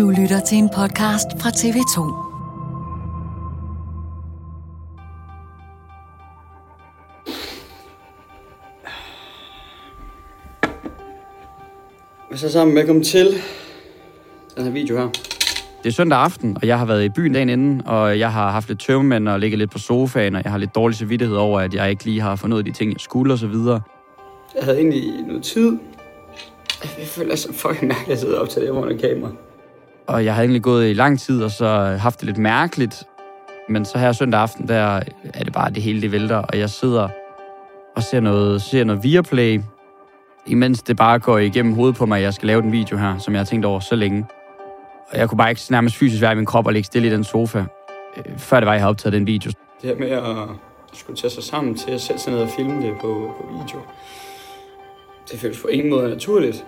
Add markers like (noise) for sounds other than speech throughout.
Du lytter til en podcast fra TV2. Og så sammen, velkommen til den her video her. Det er søndag aften, og jeg har været i byen dagen inden, og jeg har haft lidt tømmermænd og ligget lidt på sofaen, og jeg har lidt dårlig samvittighed over, at jeg ikke lige har fundet de ting, jeg skulle og så videre. Jeg havde egentlig noget tid. Jeg føler så fucking mærkeligt at sidde op til det foran kamera. Og jeg har egentlig gået i lang tid, og så haft det lidt mærkeligt. Men så her søndag aften, der er det bare det hele, det vælter, og jeg sidder og ser noget, ser noget Viaplay, imens det bare går igennem hovedet på mig, at jeg skal lave den video her, som jeg har tænkt over så længe. Og jeg kunne bare ikke nærmest fysisk være i min krop og ligge stille i den sofa, øh, før det var, jeg havde optaget den video. Det her med at skulle tage sig sammen til at sætte sig ned og filme det på, på video. Det føles på ingen måde naturligt.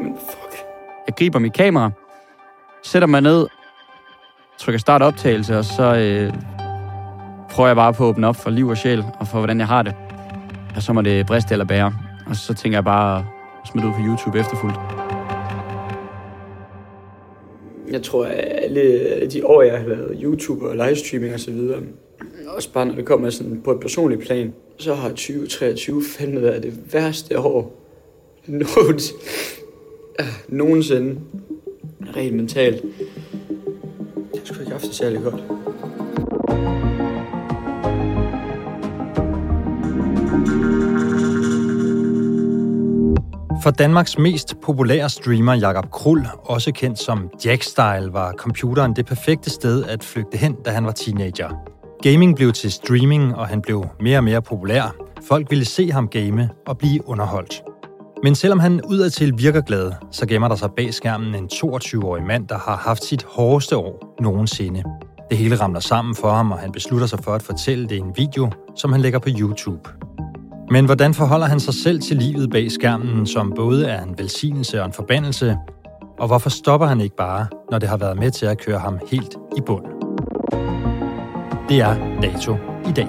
Men fuck. Jeg griber mit kamera, sætter mig ned, trykker start optagelse, og så øh, prøver jeg bare på at åbne op for liv og sjæl, og for hvordan jeg har det. Og så må det briste eller bære. Og så tænker jeg bare at smide ud på YouTube efterfuldt. Jeg tror, at alle, de år, jeg har lavet YouTube og livestreaming og så videre, også bare når det kommer sådan på et personligt plan, så har 2023 fandme været det værste år nogensinde. (laughs) Rent mentalt. Jeg skulle ikke haft det særlig godt. For Danmarks mest populære streamer, Jakob Krul, også kendt som Jackstyle, var computeren det perfekte sted at flygte hen, da han var teenager. Gaming blev til streaming, og han blev mere og mere populær. Folk ville se ham game og blive underholdt. Men selvom han udadtil virker glad, så gemmer der sig bag skærmen en 22-årig mand, der har haft sit hårdeste år nogensinde. Det hele ramler sammen for ham, og han beslutter sig for at fortælle det i en video, som han lægger på YouTube. Men hvordan forholder han sig selv til livet bag skærmen, som både er en velsignelse og en forbandelse? Og hvorfor stopper han ikke bare, når det har været med til at køre ham helt i bund? Det er dato i dag.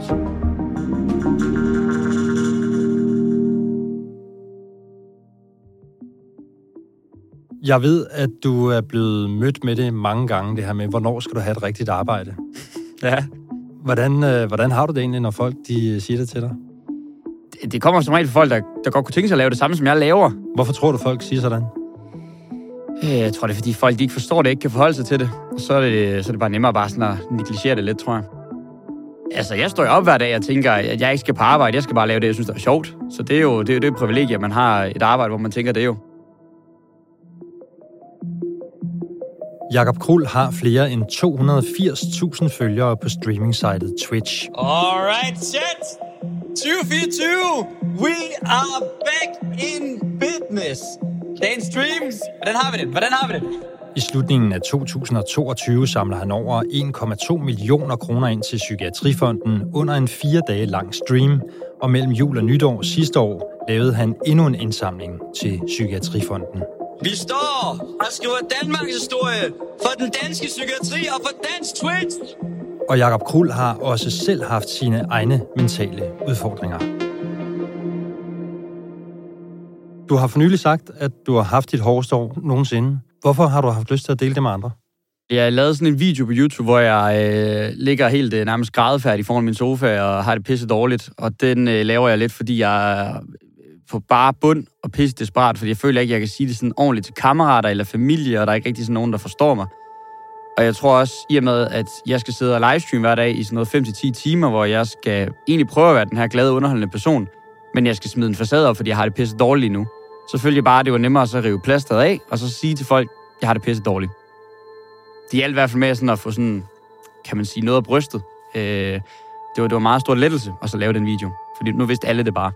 Jeg ved, at du er blevet mødt med det mange gange, det her med, hvornår skal du have et rigtigt arbejde? (laughs) Ja. Hvordan, øh, hvordan har du det egentlig, når folk de siger det til dig? Det, det kommer som regel fra folk, der, der godt kunne tænke sig at lave det samme, som jeg laver. Hvorfor tror du, folk siger sådan? Øh, Jeg tror, det er, fordi folk de ikke forstår det, ikke kan forholde sig til det. Og så er det, så er det bare nemmere bare sådan at negligere det lidt, tror jeg. Altså, jeg står jo op hver dag og tænker, at jeg ikke skal på arbejde. Jeg skal bare lave det, jeg synes, der er sjovt. Så det er jo det, er jo det et privilegie, at man har et arbejde, hvor man tænker, det er jo. Jakob Krul har flere end 280.000 følgere på streaming-sitet Twitch. Alright, chat. 2024, we are back in business. Dagens stream, hvordan har vi det? Hvordan har vi det? I slutningen af 2022 samler han over 1,2 millioner kroner ind til Psykiatrifonden under en fire dage lang stream, og mellem jul og nytår sidste år lavede han endnu en indsamling til Psykiatrifonden. Vi står og skriver Danmarks historie for den danske psykiatri og for dansk Twitch. Og Jakob Krul har også selv haft sine egne mentale udfordringer. Du har for nylig sagt, at du har haft dit hårdeste år nogensinde. Hvorfor har du haft lyst til at dele det med andre? Jeg lavede sådan en video på YouTube, hvor jeg øh, ligger helt øh, nærmest grædefærdig foran min sofa og har det pisse dårligt. Og den øh, laver jeg lidt, fordi jeg er på bare bund og pisse desperat, fordi jeg føler ikke, jeg kan sige det sådan ordentligt til kammerater eller familie, og der er ikke rigtig sådan nogen, der forstår mig. Og jeg tror også, i og med, at jeg skal sidde og livestream hver dag i sådan noget 5-10 timer, hvor jeg skal egentlig prøve at være den her glade, underholdende person, men jeg skal smide en facade op, fordi jeg har det pisse dårligt nu. Så følte jeg bare, at det var nemmere at så rive plasteret af, og så sige til folk, jeg har det pisse dårligt. Det hjalp i hvert fald med sådan at få sådan, kan man sige, noget af brystet. Øh, det, var, det var meget stor lettelse at så lave den video, fordi nu vidste alle det bare.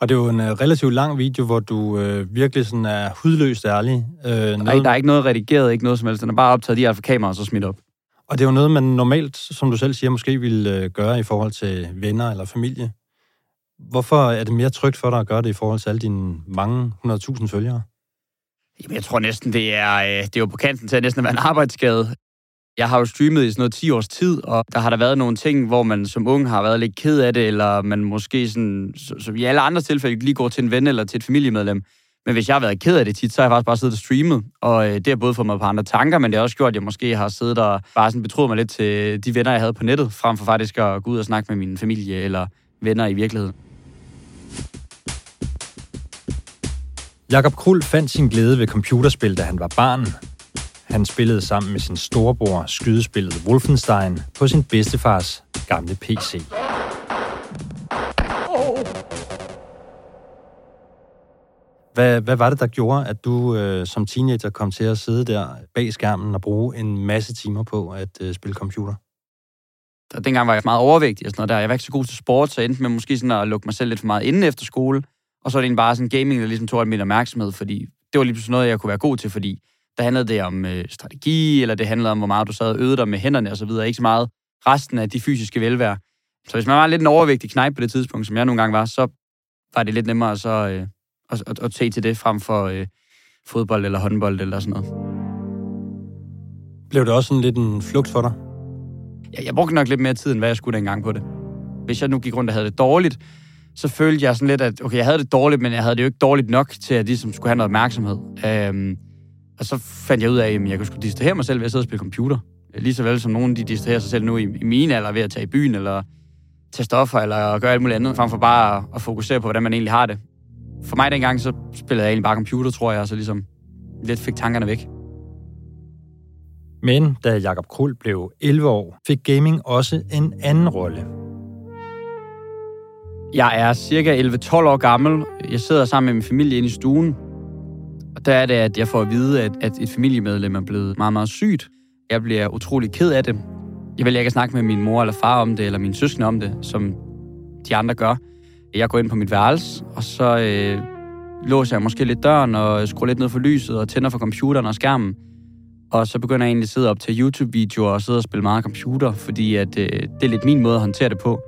Og det er jo en uh, relativt lang video, hvor du uh, virkelig sådan er hudløst ærlig. Noget, Nej, der er ikke noget redigeret, ikke noget som helst. Den er bare optaget lige fra kamera og så smidt op. Og det er jo noget, man normalt, som du selv siger, måske ville uh, gøre i forhold til venner eller familie. Hvorfor er det mere trygt for dig at gøre det i forhold til alle dine mange 100.000 følgere? Jamen, jeg tror næsten, det er, øh, det er jo på kanten til at næsten være en arbejdsskade. Jeg har jo streamet i sådan noget 10 års tid, og der har der været nogle ting, hvor man som ung har været lidt ked af det, eller man måske sådan, som i alle andre tilfælde lige går til en ven eller til et familiemedlem. Men hvis jeg har været ked af det tit, så har jeg faktisk bare siddet og streamet, og øh, det har både fået mig på andre tanker, men det har også gjort, at jeg måske har siddet og bare sådan betroet mig lidt til de venner, jeg havde på nettet, frem for faktisk at gå ud og snakke med min familie eller venner i virkeligheden. Jakob Krul fandt sin glæde ved computerspil, da han var barn. Han spillede sammen med sin storebror skydespillet Wolfenstein på sin bedstefars gamle PC. Hvad, hvad var det, der gjorde, at du øh, som teenager kom til at sidde der bag skærmen og bruge en masse timer på at øh, spille computer? Og dengang var jeg meget overvægtig og sådan noget der. Jeg var ikke så god til sport, så jeg endte med måske sådan at lukke mig selv lidt for meget inden efter skole. Og så er det egentlig bare sådan gaming, der ligesom tog alt min opmærksomhed, fordi det var lige pludselig noget, jeg kunne være god til, fordi der handlede det om øh, strategi, eller det handlede om, hvor meget du sad og øvede dig med hænderne og så videre. Ikke så meget resten af de fysiske velvære. Så hvis man var lidt en overvægtig knæp på det tidspunkt, som jeg nogle gange var, så var det lidt nemmere så, øh, at, at, at tage til det frem for øh, fodbold eller håndbold eller sådan noget. Blev det også sådan lidt en flugt for dig? Jeg, jeg brugte nok lidt mere tid, end hvad jeg skulle dengang på det. Hvis jeg nu gik rundt og havde det dårligt, så følte jeg sådan lidt, at okay, jeg havde det dårligt, men jeg havde det jo ikke dårligt nok til, at de som skulle have noget opmærksomhed. Øhm, og så fandt jeg ud af, at jeg kunne skulle distrahere mig selv ved at sidde og spille computer. Lige så vel som nogen, de distraherer sig selv nu i, i mine alder ved at tage i byen, eller tage stoffer, eller gøre alt muligt andet, frem for bare at, at fokusere på, hvordan man egentlig har det. For mig dengang, så spillede jeg egentlig bare computer, tror jeg, og så ligesom lidt fik tankerne væk. Men da Jakob Krul blev 11 år, fik gaming også en anden rolle. Jeg er cirka 11-12 år gammel. Jeg sidder sammen med min familie inde i stuen. Og der er det, at jeg får at vide, at, at et familiemedlem er blevet meget, meget sygt. Jeg bliver utrolig ked af det. Jeg vil ikke snakke med min mor eller far om det, eller min søskende om det, som de andre gør. Jeg går ind på mit værelse, og så øh, låser jeg måske lidt døren, og skruer lidt ned for lyset, og tænder for computeren og skærmen. Og så begynder jeg egentlig at sidde op til YouTube-videoer og sidde og spille meget computer, fordi at, øh, det er lidt min måde at håndtere det på.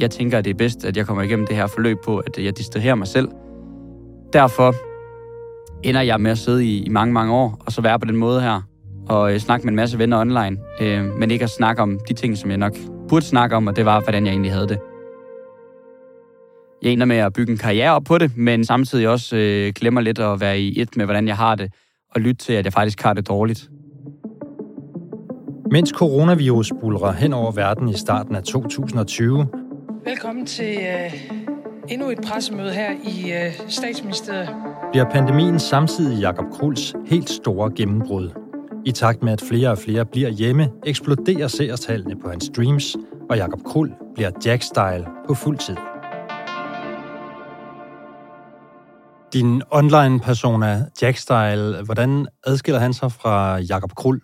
Jeg tænker, at det er bedst, at jeg kommer igennem det her forløb på, at jeg distraherer mig selv. Derfor ender jeg med at sidde i, i mange, mange år, og så være på den måde her, og øh, snakke med en masse venner online, øh, men ikke at snakke om de ting, som jeg nok burde snakke om, og det var, hvordan jeg egentlig havde det. Jeg ender med at bygge en karriere op på det, men samtidig også øh, glemmer lidt at være i et med, hvordan jeg har det, og lytte til, at jeg faktisk har det dårligt. Mens coronavirus bulrer hen over verden i starten af 2020, Velkommen til øh, endnu et pressemøde her i øh, statsministeriet. Bliver pandemien samtidig Jakob Kruls helt store gennembrud. I takt med, at flere og flere bliver hjemme, eksploderer seertallene på hans streams, og Jakob Krul bliver Jack-style på fuld tid. Din online-persona, Jack-style, hvordan adskiller han sig fra Jakob Krul?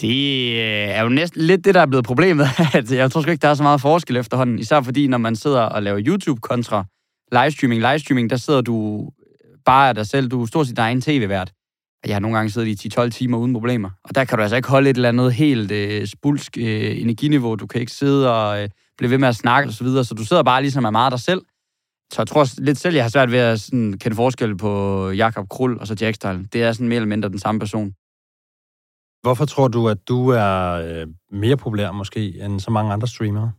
Det øh, er jo næsten lidt det, der er blevet problemet. At (laughs) jeg tror sgu ikke, der er så meget forskel efterhånden. Især fordi, når man sidder og laver YouTube kontra livestreaming. Livestreaming, der sidder du bare af dig selv. Du er stort set egen tv-vært. Jeg har nogle gange siddet i 10-12 timer uden problemer. Og der kan du altså ikke holde et eller andet helt øh, spulsk øh, energiniveau. Du kan ikke sidde og øh, blive ved med at snakke osv. Så, videre. så du sidder bare ligesom af meget dig selv. Så jeg tror lidt selv, jeg har svært ved at sådan, kende forskel på Jakob Krul og så Jack Style. Det er sådan mere eller mindre den samme person. Hvorfor tror du, at du er øh, mere populær måske end så mange andre streamere?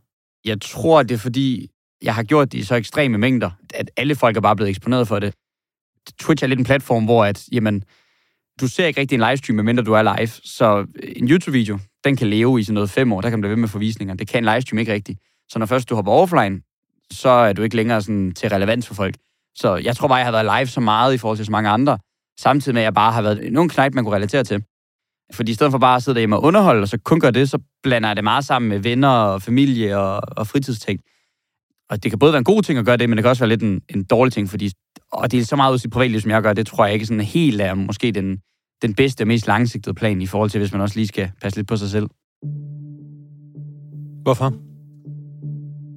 Jeg tror, det er fordi, jeg har gjort det i så ekstreme mængder, at alle folk er bare blevet eksponeret for det. Twitch er lidt en platform, hvor at, jamen, du ser ikke rigtig en livestream, medmindre du er live. Så øh, en YouTube-video, den kan leve i sådan noget fem år, der kan blive ved med forvisninger. Det kan en livestream ikke rigtigt. Så når først du hopper offline, så er du ikke længere sådan til relevans for folk. Så jeg tror bare, jeg har været live så meget i forhold til så mange andre, samtidig med, at jeg bare har været nogen knægt, man kunne relatere til. Fordi i stedet for bare at sidde derhjemme og underholde, og så kun gøre det, så blander jeg det meget sammen med venner og familie og, og fritidsting. Og det kan både være en god ting at gøre det, men det kan også være lidt en, en dårlig ting, fordi og det er så meget ud i sit privatliv, som jeg gør, det tror jeg ikke sådan helt er måske den, den bedste og mest langsigtede plan i forhold til, hvis man også lige skal passe lidt på sig selv. Hvorfor?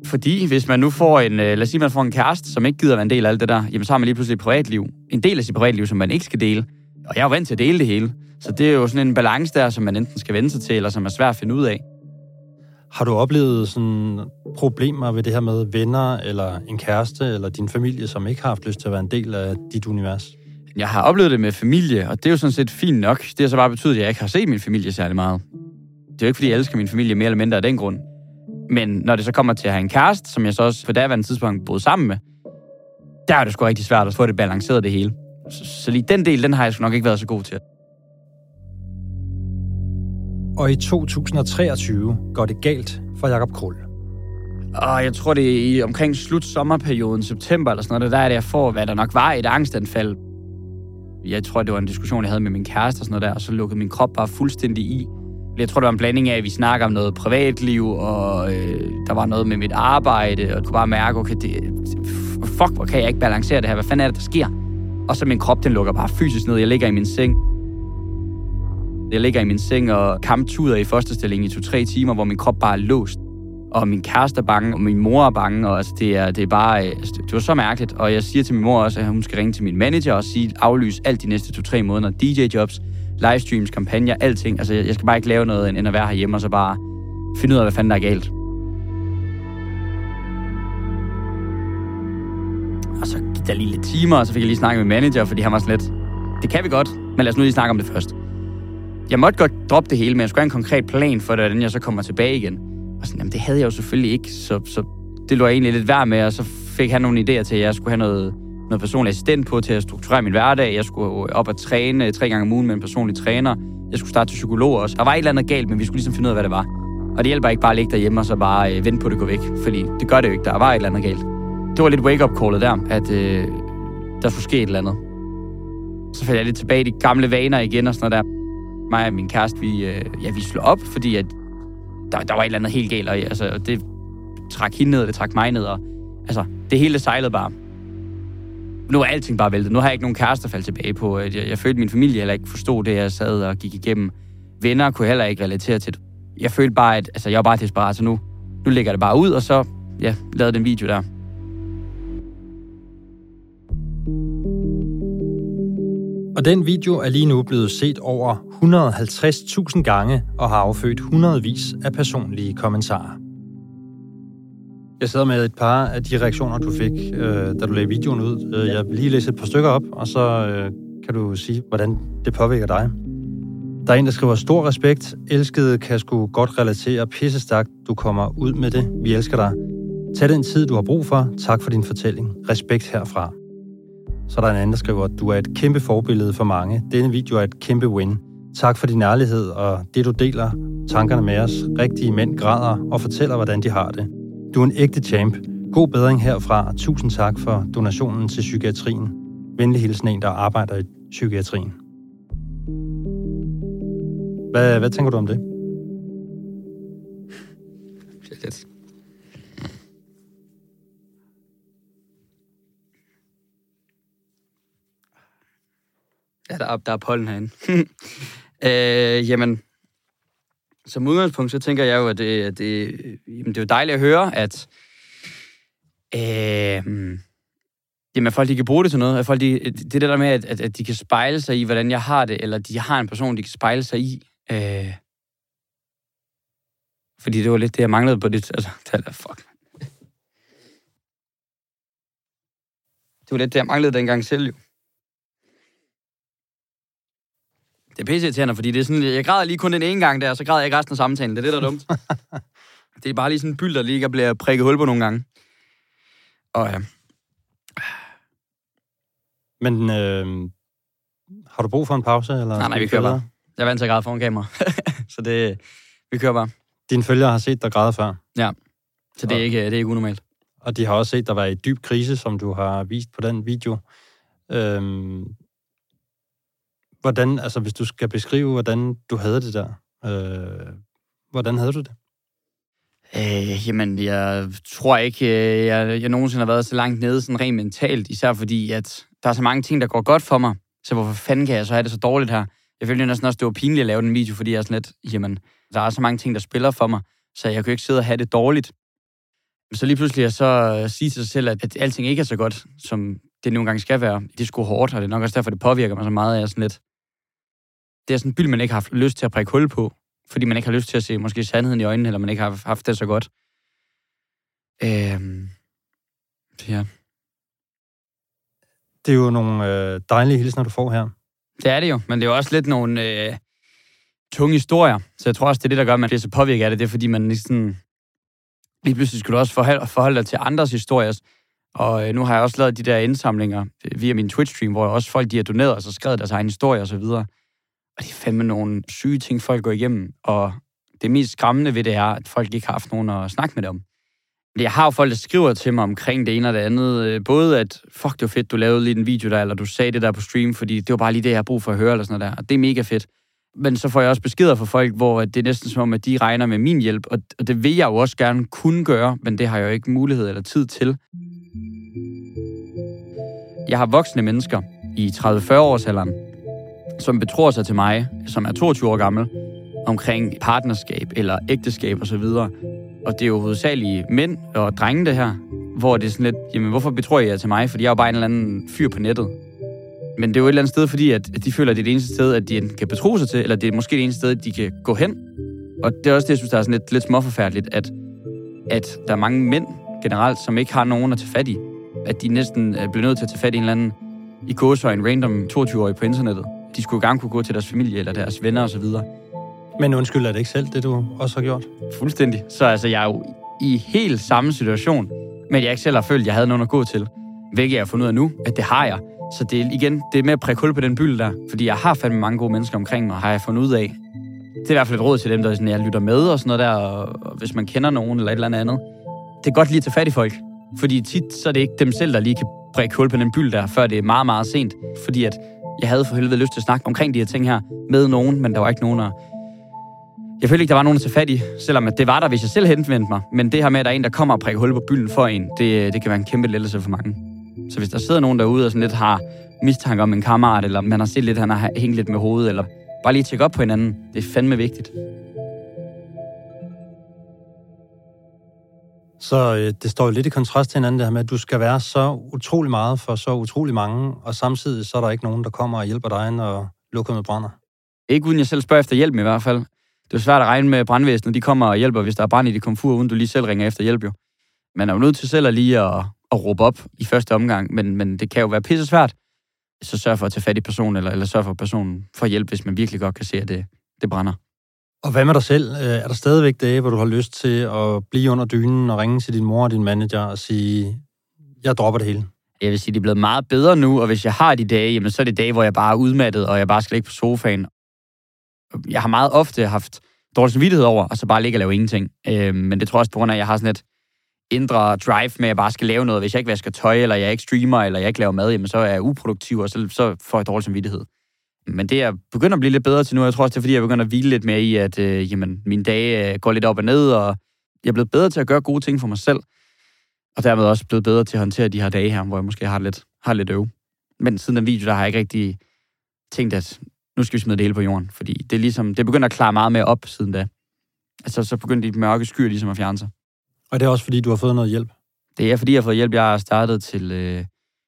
Fordi hvis man nu får en, øh, lad os sige, man får en kæreste, som ikke gider være en del af alt det der, jamen så har man lige pludselig et privatliv. En del af sit privatliv, som man ikke skal dele. Og jeg er jo vant til at dele det hele. Så det er jo sådan en balance der, som man enten skal vende sig til, eller som er svært at finde ud af. Har du oplevet sådan problemer ved det her med venner, eller en kæreste, eller din familie, som ikke har haft lyst til at være en del af dit univers? Jeg har oplevet det med familie, og det er jo sådan set fint nok. Det har så bare betydet, at jeg ikke har set min familie særlig meget. Det er jo ikke, fordi jeg elsker min familie mere eller mindre af den grund. Men når det så kommer til at have en kæreste, som jeg så også på daværende tidspunkt boede sammen med, der er det sgu rigtig svært at få det balanceret det hele. Så, så lige den del, den har jeg sgu nok ikke været så god til. Og i 2023 går det galt for Jakob Krul. Og jeg tror, det er i omkring slut sommerperioden, september eller sådan noget, der er det, jeg får, hvad der nok var et angstanfald. Jeg tror, det var en diskussion, jeg havde med min kæreste og sådan noget der, og så lukkede min krop bare fuldstændig i. Jeg tror, det var en blanding af, at vi snakker om noget privatliv, og øh, der var noget med mit arbejde, og jeg kunne bare mærke, okay, det, fuck, hvor kan jeg ikke balancere det her? Hvad fanden er det, der sker? Og så min krop, den lukker bare fysisk ned. Jeg ligger i min seng. Jeg ligger i min seng og kamptuder i første stilling i to-tre timer, hvor min krop bare er låst. Og min kæreste er bange, og min mor er bange, og altså, det, er, det er bare... Øh, altså, det var så mærkeligt. Og jeg siger til min mor også, at hun skal ringe til min manager og sige, aflys alt de næste to-tre måneder. DJ-jobs, livestreams, kampagner, alting. Altså, jeg jeg skal bare ikke lave noget, end at være herhjemme, og så bare finde ud af, hvad fanden der er galt. Og så gik der lige lidt timer, og så fik jeg lige snakket med manager, fordi han var sådan lidt, det kan vi godt, men lad os nu lige snakke om det først. Jeg måtte godt droppe det hele, men jeg skulle have en konkret plan for det, hvordan jeg så kommer tilbage igen. Og sådan, jamen det havde jeg jo selvfølgelig ikke, så, så det lå jeg egentlig lidt værd med, og så fik han nogle idéer til, at jeg skulle have noget, noget personlig assistent på til at strukturere min hverdag. Jeg skulle op og træne øh, tre gange om ugen med en personlig træner. Jeg skulle starte til psykolog også. Der var et eller andet galt, men vi skulle ligesom finde ud af, hvad det var. Og det hjælper ikke bare at ligge derhjemme og så bare øh, vente på, at det går væk. Fordi det gør det jo ikke. Der var et eller andet galt. Det var lidt wake-up callet der, at øh, der skulle ske et eller andet. Så faldt jeg lidt tilbage i de gamle vaner igen og sådan noget der. Mig og min kæreste, vi, øh, ja, vi slog op, fordi at der, der var et eller andet helt galt. Og, altså, og det trak hende ned, og det trak mig ned. Og, altså, det hele sejlede bare. Nu er alting bare væltet. Nu har jeg ikke nogen kæreste at falde tilbage på. Jeg, jeg følte, at min familie heller ikke forstod det, jeg sad og gik igennem. Venner kunne heller ikke relatere til det. Jeg følte bare, at altså, jeg var bare desperat, så nu, nu lægger det bare ud, og så ja, lavede den video der. Og den video er lige nu blevet set over 150.000 gange og har affødt hundredvis af personlige kommentarer. Jeg sidder med et par af de reaktioner, du fik, øh, da du lagde videoen ud. Øh, jeg vil lige læse et par stykker op, og så øh, kan du sige, hvordan det påvirker dig. Der er en, der skriver, stor respekt. Elskede kan sgu godt relatere. Pisse. Du kommer ud med det. Vi elsker dig. Tag den tid, du har brug for. Tak for din fortælling. Respekt herfra. Så er der en anden, der skriver, du er et kæmpe forbillede for mange. Denne video er et kæmpe win. Tak for din ærlighed og det, du deler tankerne med os. Rigtige mænd græder og fortæller, hvordan de har det. Du er en ægte champ. God bedring herfra. Tusind tak for donationen til psykiatrien. Venlig hilsen en, der arbejder i psykiatrien. Hvad, hvad tænker du om det? Ja, der er, der er pollen herinde. (laughs) øh, jamen, som udgangspunkt, så tænker jeg jo, at det, at det, jamen, det er jo dejligt at høre, at øh, jamen, at folk de kan bruge det til noget. At folk, de, det der med, at, at, at de kan spejle sig i, hvordan jeg har det, eller de har en person, de kan spejle sig i. Øh, fordi det var lidt det, jeg manglede på det. Altså, (laughs) det er, fuck. Det var lidt det, jeg manglede dengang selv, jo. Det er pisse fordi det er sådan, jeg græder lige kun den ene gang der, og så græder jeg ikke resten af samtalen. Det er det, der er dumt. (laughs) det er bare lige sådan en byld, der lige bliver prikket hul på nogle gange. Og ja, Men øh, har du brug for en pause? Eller nej, nej, vi køre kører bare. Jeg er vant til at græde foran kamera. (laughs) så det, vi kører bare. Dine følgere har set dig græde før, Så det er ikke, det er ikke unormalt. og de har også set dig være i dyb krise, som du har vist på den video. Øhm, hvordan, altså hvis du skal beskrive, hvordan du havde det der, øh, hvordan havde du det? Øh, jamen, jeg tror ikke, øh, jeg, jeg nogensinde har været så langt nede, sådan rent mentalt, især fordi, at der er så mange ting, der går godt for mig. Så hvorfor fanden kan jeg så have det så dårligt her? Jeg følte næsten også, det var pinligt at lave den video, fordi jeg er sådan lidt, jamen, der er så mange ting, der spiller for mig, så jeg kan ikke sidde og have det dårligt. Så lige pludselig at så øh, sige til sig selv, at, at alting ikke er så godt, som det nogle gange skal være. Det er sgu hårdt, og det er nok også derfor, det påvirker mig så meget, at jeg er sådan lidt... Det er sådan en byld, man ikke har haft lyst til at prikke hul på, fordi man ikke har lyst til at se måske sandheden i øjnene, eller man ikke har haft det så godt. Øhm, ja. Det er jo nogle øh, dejlige hilsner, du får her. Det er det jo, men det er jo også lidt nogle øh, tunge historier. Så jeg tror også, det er det, der gør, at man bliver så påvirket af det. Det er, fordi man lige sådan... Lige pludselig skulle du også forholde, forholde dig til andres historier. Og øh, nu har jeg også lavet de der indsamlinger via min Twitch-stream, hvor også folk de har doneret og så skrevet deres egen historie og så videre. Og det er fandme nogle syge ting, folk går igennem. Og det mest skræmmende ved det er, at folk ikke har haft nogen at snakke med dem. Jeg har jo folk, der skriver til mig omkring det ene og det andet. Øh, både at, fuck, det var fedt, du lavede lige en video der, eller du sagde det der på stream, fordi det var bare lige det, jeg har brug for at høre, eller sådan noget der. Og det er mega fedt. Men så får jeg også beskeder fra folk, hvor det er næsten som om, at de regner med min hjælp, og det vil jeg jo også gerne kunne gøre, men det har jeg jo ikke mulighed eller tid til. Jeg har voksne mennesker i 30-40 års alderen, som betror sig til mig, som er 22 år gammel, omkring partnerskab eller ægteskab osv. Og det er jo hovedsageligt mænd og drenge det her, hvor det er sådan lidt, jamen hvorfor betror jeg jer til mig? Fordi jeg er jo bare en eller anden fyr på nettet. Men det er jo et eller andet sted, fordi at de føler, at det er det eneste sted, at de kan betro sig til, eller det er måske det eneste sted, at de kan gå hen. Og det er også det, jeg synes, der er sådan lidt, lidt småforfærdeligt, at, at der er mange mænd generelt, som ikke har nogen at tage fat i. At de næsten bliver nødt til at tage fat i en eller anden i en random 22-årig på internettet. De skulle gerne kunne gå til deres familie eller deres venner osv. Men undskyld, er det ikke selv det, du også har gjort? Fuldstændig. Så altså, jeg er jo i helt samme situation, men jeg ikke selv har følt, at jeg havde nogen at gå til. Hvilket jeg har fundet ud af nu, at det har jeg. Så det er igen, det er med at prikke hul på den byld der. Fordi jeg har fandme mange gode mennesker omkring mig, har jeg fundet ud af. Det er i hvert fald et råd til dem, der sådan, jeg lytter med og sådan noget der, og hvis man kender nogen eller et eller andet. Det er godt lige at tage fat i folk. Fordi tit så er det ikke dem selv, der lige kan prikke hul på den byld der, før det er meget, meget sent. Fordi at jeg havde for helvede lyst til at snakke omkring de her ting her med nogen, men der var ikke nogen at... Jeg følte ikke, der var nogen at tage fat i, selvom det var der, hvis jeg selv henvendte mig. Men det her med, at der er en, der kommer og prikker hul på bylden for en, det, det kan være en kæmpe lettelse for mange. Så hvis der sidder nogen derude og sådan lidt har mistanke om en kammerat, eller man har set lidt, han har hængt lidt med hovedet, eller bare lige tjekke op på hinanden, det er fandme vigtigt. Så øh, det står jo lidt i kontrast til hinanden, det her med, at du skal være så utrolig meget for så utrolig mange, og samtidig så er der ikke nogen, der kommer og hjælper dig, når med brænder. Ikke uden jeg selv spørger efter hjælp i hvert fald. Det er svært at regne med brandvæsenet, de kommer og hjælper, hvis der er brand i de komfur, uden du lige selv ringer efter hjælp jo. Man er jo nødt til selv at lige at, at råbe op i første omgang, men, men det kan jo være pisse svært. Så sørg for at tage fat i personen, eller, eller sørg for, at personen får hjælp, hvis man virkelig godt kan se, at det, det brænder. Og hvad med dig selv? Øh, er der stadigvæk dage, hvor du har lyst til at blive under dynen og ringe til din mor og din manager og sige, jeg dropper det hele? Jeg vil sige, det er blevet meget bedre nu, og hvis jeg har de dage, jamen, så er det dage, hvor jeg bare er udmattet, og jeg bare skal ligge på sofaen. Jeg har meget ofte haft dårlig samvittighed over, og så bare ligge og lave ingenting. Øh, men det tror jeg også på grund af, at jeg har sådan et indre drive med, at jeg bare skal lave noget. Hvis jeg ikke vasker tøj, eller jeg ikke streamer, eller jeg ikke laver mad, jamen, så er jeg uproduktiv, og så, så får jeg dårlig samvittighed. Men det er begyndt at blive lidt bedre til nu. Jeg tror også, det er, fordi jeg begynder at hvile lidt mere i, at øh, jamen, mine dage øh, går lidt op og ned, og jeg er blevet bedre til at gøre gode ting for mig selv. Og dermed også blevet bedre til at håndtere de her dage her, hvor jeg måske har lidt, har lidt øve. Men siden den video, der har jeg ikke rigtig tænkt, at nu skal vi smide det hele på jorden. Fordi det er ligesom, det begynder at klare meget mere op siden da. Altså, så begynder de mørke skyer ligesom at fjerne sig. Og det er også, fordi du har fået noget hjælp? Det er, fordi jeg har fået hjælp. Jeg har startet til øh,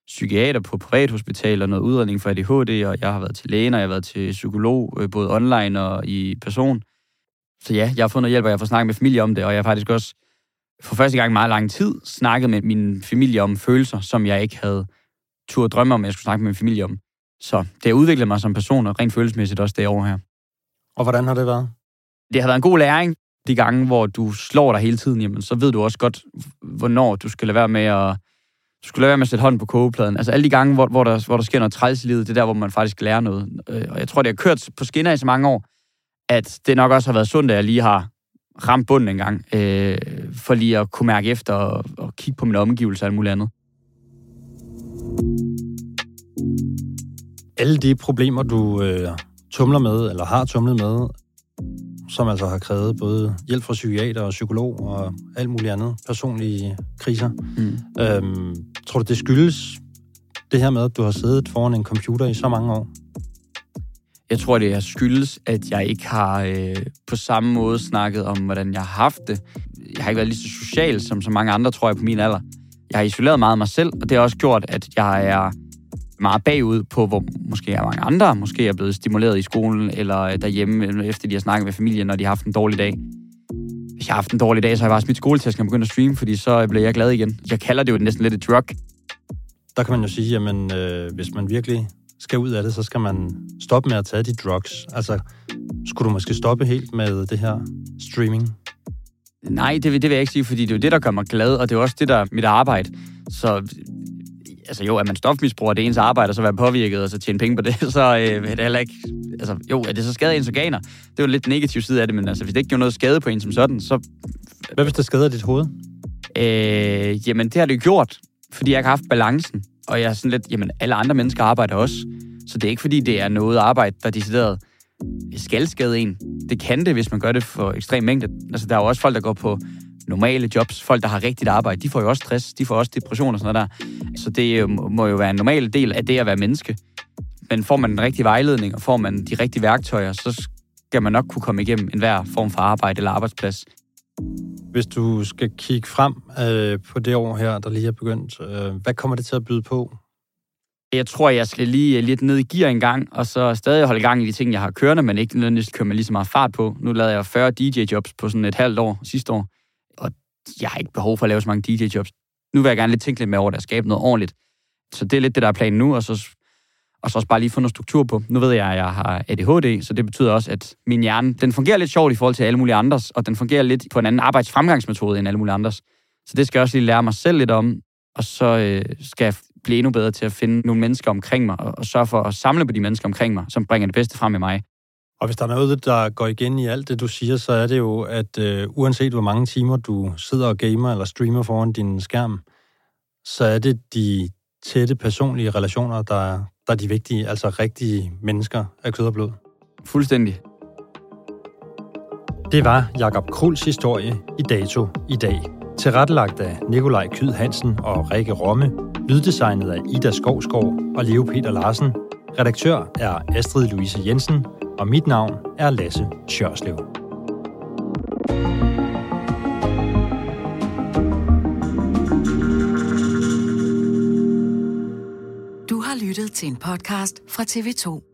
psykiater på privathospital og noget udredning for ADHD, og jeg har været til lægen, og jeg har været til psykolog, øh, både online og i person. Så ja, jeg har fået noget hjælp, og jeg fået snakket med familie om det, og jeg har faktisk også for første gang i meget lang tid snakket med min familie om følelser, som jeg ikke havde tur drømme om, at jeg skulle snakke med min familie om. Så det har udviklet mig som person, og rent følelsesmæssigt også det år her. Og hvordan har det været? Det har været en god læring. De gange, hvor du slår dig hele tiden, jamen, så ved du også godt, hvornår du skal lade være med at du skulle lade være med at sætte hånden på kogepladen. Altså alle de gange, hvor, hvor, der, hvor der sker noget træls i livet, det er der, hvor man faktisk lærer noget. Øh, og jeg tror, det har kørt på skinner i så mange år, at det nok også har været sundt, at jeg lige har ramt bunden en gang, øh, for lige at kunne mærke efter og, og kigge på mine omgivelser og alt muligt andet. Alle de problemer, du øh, tumler med, eller har tumlet med, som altså har krævet både hjælp fra psykiater og psykolog og alt muligt andet, personlige kriser. Mm. Øhm, tror du, det skyldes det her med, at du har siddet foran en computer i så mange år? Jeg tror, det er skyldes, at jeg ikke har øh, på samme måde snakket om, hvordan jeg har haft det. Jeg har ikke været lige så social som så mange andre, tror jeg, på min alder. Jeg har isoleret meget af mig selv, og det har også gjort, at jeg er meget bagud på, hvor måske er mange andre måske er blevet stimuleret i skolen eller derhjemme, efter de har snakket med familien, når de har haft en dårlig dag. Hvis jeg har haft en dårlig dag, så har jeg bare smidt skoletasken og begyndt at streame, fordi så bliver jeg glad igen. Jeg kalder det jo næsten lidt et drug. Der kan man jo sige, at øh, hvis man virkelig skal ud af det, så skal man stoppe med at tage de drugs. Altså, skulle du måske stoppe helt med det her streaming? Nej, det vil, det vil jeg ikke sige, fordi det er jo det, der gør mig glad, og det er også det, der er mit arbejde. Så altså jo, er man stofmisbruger, det ens arbejde, og så være påvirket, og så tjene penge på det, (laughs) så øh, er det heller ikke... Altså, jo, er det så skader ens organer? Det er jo lidt negativ side af det, men altså, hvis det ikke gjorde noget skade på en som sådan, så... Hvad hvis det skader dit hoved? Øh, jamen, det har det jo gjort, fordi jeg ikke har haft balancen, og jeg er sådan lidt, jamen, alle andre mennesker arbejder også. Så det er ikke fordi, det er noget arbejde, der decideret skal skade en. Det kan det, hvis man gør det for ekstrem mængde. Altså, der er jo også folk, der går på normale jobs. Folk, der har rigtigt arbejde, de får jo også stress, de får også depression og sådan noget der. Så det må jo være en normal del af det at være menneske. Men får man den rigtige vejledning, og får man de rigtige værktøjer, så skal man nok kunne komme igennem enhver form for arbejde eller arbejdsplads. Hvis du skal kigge frem øh, på det år her, der lige er begyndt, øh, hvad kommer det til at byde på? Jeg tror, jeg skal lige lidt ned i gear en gang, og så stadig holde gang i de ting, jeg har kørende, men ikke nødvendigvis køre med lige så meget fart på. Nu lavede jeg 40 DJ-jobs på sådan et halvt år sidste år, jeg har ikke behov for at lave så mange DJ-jobs. Nu vil jeg gerne lidt tænke lidt mere over det at skabe noget ordentligt. Så det er lidt det, der er planen nu, og så, og så også bare lige få noget struktur på. Nu ved jeg, at jeg har ADHD, så det betyder også, at min hjerne, den fungerer lidt sjovt i forhold til alle mulige andres, og den fungerer lidt på en anden arbejdsfremgangsmetode end alle mulige andres. Så det skal jeg også lige lære mig selv lidt om, og så øh, skal jeg blive endnu bedre til at finde nogle mennesker omkring mig, og, og sørge for at samle på de mennesker omkring mig, som bringer det bedste frem i mig. Og hvis der er noget, der går igen i alt det, du siger, så er det jo, at øh, uanset hvor mange timer du sidder og gamer eller streamer foran din skærm, så er det de tætte personlige relationer, der, der er de vigtige, altså rigtige mennesker af kød og blod. Fuldstændig. Det var Jakob Kruls historie i Dato i dag. Tilrettelagt af Nikolaj Kyd Hansen og Rikke Romme. Lyddesignet af Ida Skovskov og Leo Peter Larsen. Redaktør er Astrid Louise Jensen, og mit navn er Lasse Sjørslev. Du har lyttet til en podcast fra TV2.